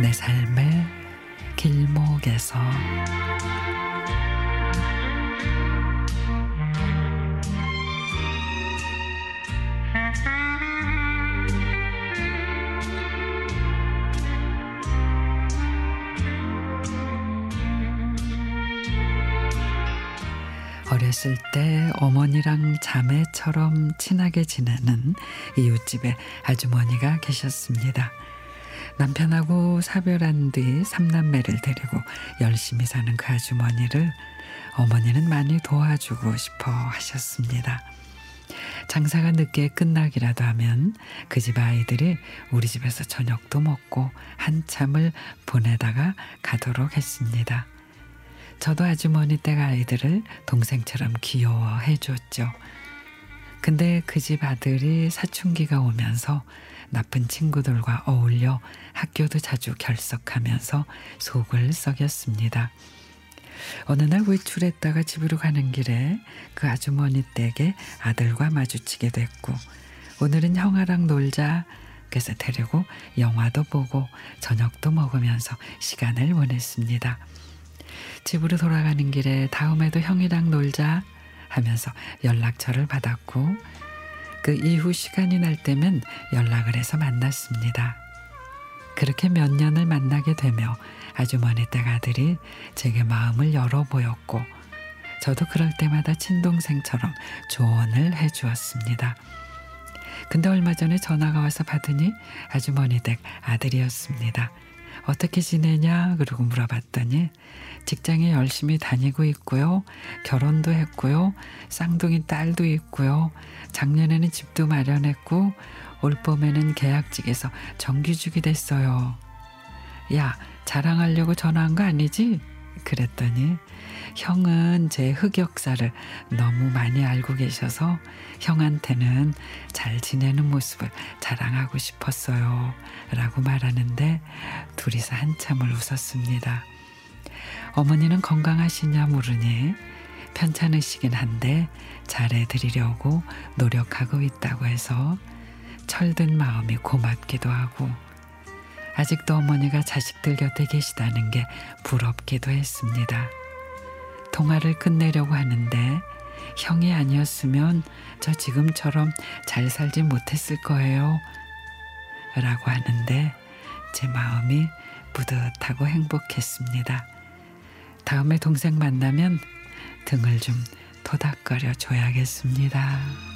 내 삶의 길목에서 어렸을 때 어머니랑 자매처럼 친하게 지내는 이웃집에 아주머니가 계셨습니다. 남편하고 사별한 뒤 삼남매를 데리고 열심히 사는 그 아주머니를 어머니는 많이 도와주고 싶어 하셨습니다. 장사가 늦게 끝나기라도 하면 그 집 아이들이 우리 집에서 저녁도 먹고 한참을 보내다가 가도록 했습니다. 저도 아주머니 댁 아이들을 동생처럼 귀여워해 줬죠. 근데 그 집 아들이 사춘기가 오면서 나쁜 친구들과 어울려 학교도 자주 결석하면서 속을 썩였습니다. 어느 날 외출했다가 집으로 가는 길에 그 아주머니 댁에 아들과 마주치게 됐고 오늘은 형아랑 놀자 그래서 데리고 영화도 보고 저녁도 먹으면서 시간을 보냈습니다. 집으로 돌아가는 길에 다음에도 형이랑 놀자 하면서 연락처를 받았고 그 이후 시간이 날 때면 연락을 해서 만났습니다. 그렇게 몇 년을 만나게 되며 아주머니 댁 아들이 제게 마음을 열어 보였고 저도 그럴 때마다 친동생처럼 조언을 해 주었습니다. 근데 얼마 전에 전화가 와서 받으니 아주머니 댁 아들이었습니다. 어떻게 지내냐? 그러고 물어봤더니 직장에 열심히 다니고 있고요. 결혼도 했고요. 쌍둥이 딸도 있고요. 작년에는 집도 마련했고 올 봄에는 계약직에서 정규직이 됐어요. 야, 자랑하려고 전화한 거 아니지? 그랬더니 형은 제 흑역사를 너무 많이 알고 계셔서 형한테는 잘 지내는 모습을 자랑하고 싶었어요. 라고 말하는데 둘이서 한참을 웃었습니다. 어머니는 건강하시냐 물으니 편찮으시긴 한데 잘해드리려고 노력하고 있다고 해서 철든 마음이 고맙기도 하고 아직도 어머니가 자식들 곁에 계시다는 게 부럽기도 했습니다. 통화를 끝내려고 하는데 형이 아니었으면 저 지금처럼 잘 살지 못했을 거예요. 라고 하는데 제 마음이 뿌듯하고 행복했습니다. 다음에 동생 만나면 등을 좀 토닥거려 줘야겠습니다.